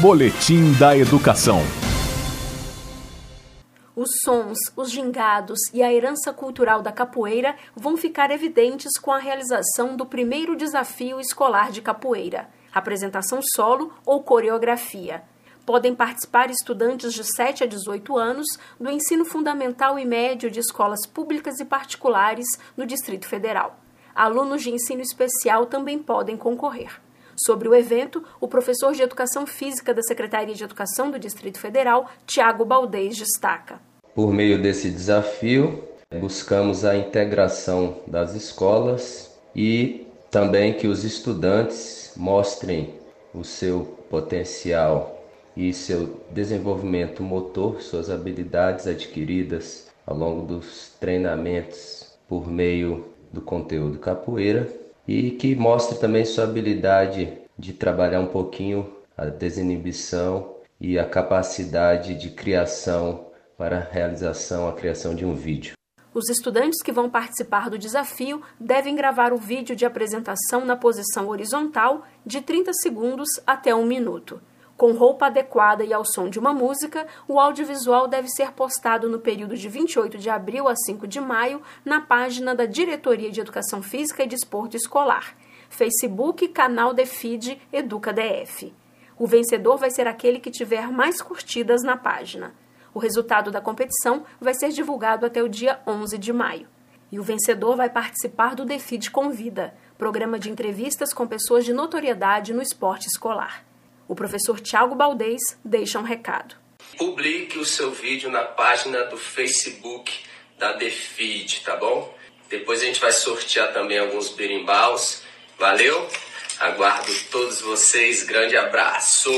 Boletim da Educação. Os sons, os gingados e a herança cultural da capoeira vão ficar evidentes com a realização do primeiro desafio escolar de capoeira, apresentação solo ou coreografia. Podem participar estudantes de 7 a 18 anos do ensino fundamental e médio de escolas públicas e particulares no Distrito Federal. Alunos de ensino especial também podem concorrer. Sobre o evento, o professor de Educação Física da Secretaria de Educação do Distrito Federal, Tiago Baldez, destaca. Por meio desse desafio, buscamos a integração das escolas e também que os estudantes mostrem o seu potencial e seu desenvolvimento motor, suas habilidades adquiridas ao longo dos treinamentos por meio do conteúdo capoeira e que mostre também sua habilidade de trabalhar um pouquinho a desinibição e a capacidade de criação para a realização, a criação de um vídeo. Os estudantes que vão participar do desafio devem gravar o vídeo de apresentação na posição horizontal de 30 segundos até um minuto. Com roupa adequada e ao som de uma música, o audiovisual deve ser postado no período de 28 de abril a 5 de maio na página da Diretoria de Educação Física e Desporto Escolar, Facebook canal Defid Educa DF. O vencedor vai ser aquele que tiver mais curtidas na página. O resultado da competição vai ser divulgado até o dia 11 de maio. E o vencedor vai participar do Defid Convida, programa de entrevistas com pessoas de notoriedade no esporte escolar. O professor Tiago Baldez deixa um recado. Publique o seu vídeo na página do Facebook da Defeed, tá bom? Depois a gente vai sortear também alguns berimbaus. Valeu? Aguardo todos vocês. Grande abraço.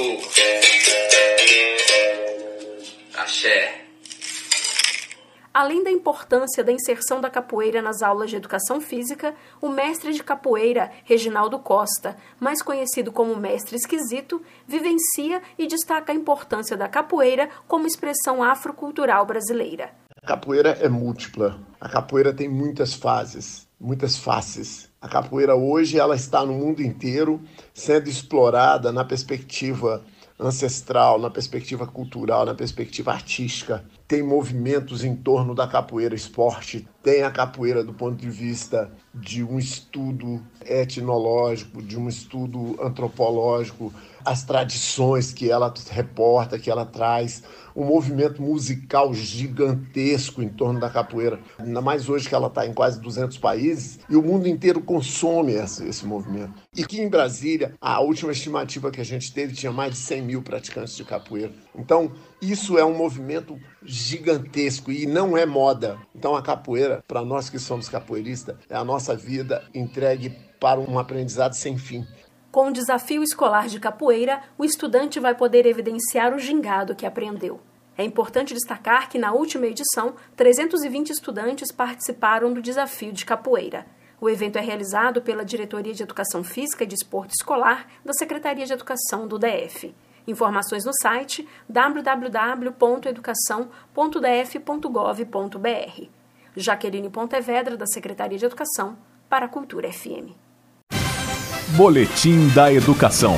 Axé. Além da importância da inserção da capoeira nas aulas de educação física, o mestre de capoeira, Reginaldo Costa, mais conhecido como mestre esquisito, vivencia e destaca a importância da capoeira como expressão afrocultural brasileira. A capoeira é múltipla. A capoeira tem muitas fases, muitas faces. A capoeira hoje ela está no mundo inteiro sendo explorada na perspectiva ancestral, na perspectiva cultural, na perspectiva artística. Tem movimentos em torno da capoeira esporte, tem a capoeira do ponto de vista de um estudo etnológico, de um estudo antropológico, as tradições que ela reporta, que ela traz, um movimento musical gigantesco em torno da capoeira, ainda mais hoje que ela está em quase 200 países, e o mundo inteiro consome esse, esse movimento. E aqui em Brasília, a última estimativa que a gente teve tinha mais de 100 mil praticantes de capoeira. Então, isso é um movimento gigantesco e não é moda. Então, a capoeira, para nós que somos capoeiristas, é a nossa vida entregue para um aprendizado sem fim. Com o desafio escolar de capoeira, o estudante vai poder evidenciar o gingado que aprendeu. É importante destacar que na última edição, 320 estudantes participaram do desafio de capoeira. O evento é realizado pela Diretoria de Educação Física e de Esporte Escolar da Secretaria de Educação do DF. Informações no site www.educação.df.gov.br. Jaqueline Pontevedra, da Secretaria de Educação, para a Cultura FM. Boletim da Educação.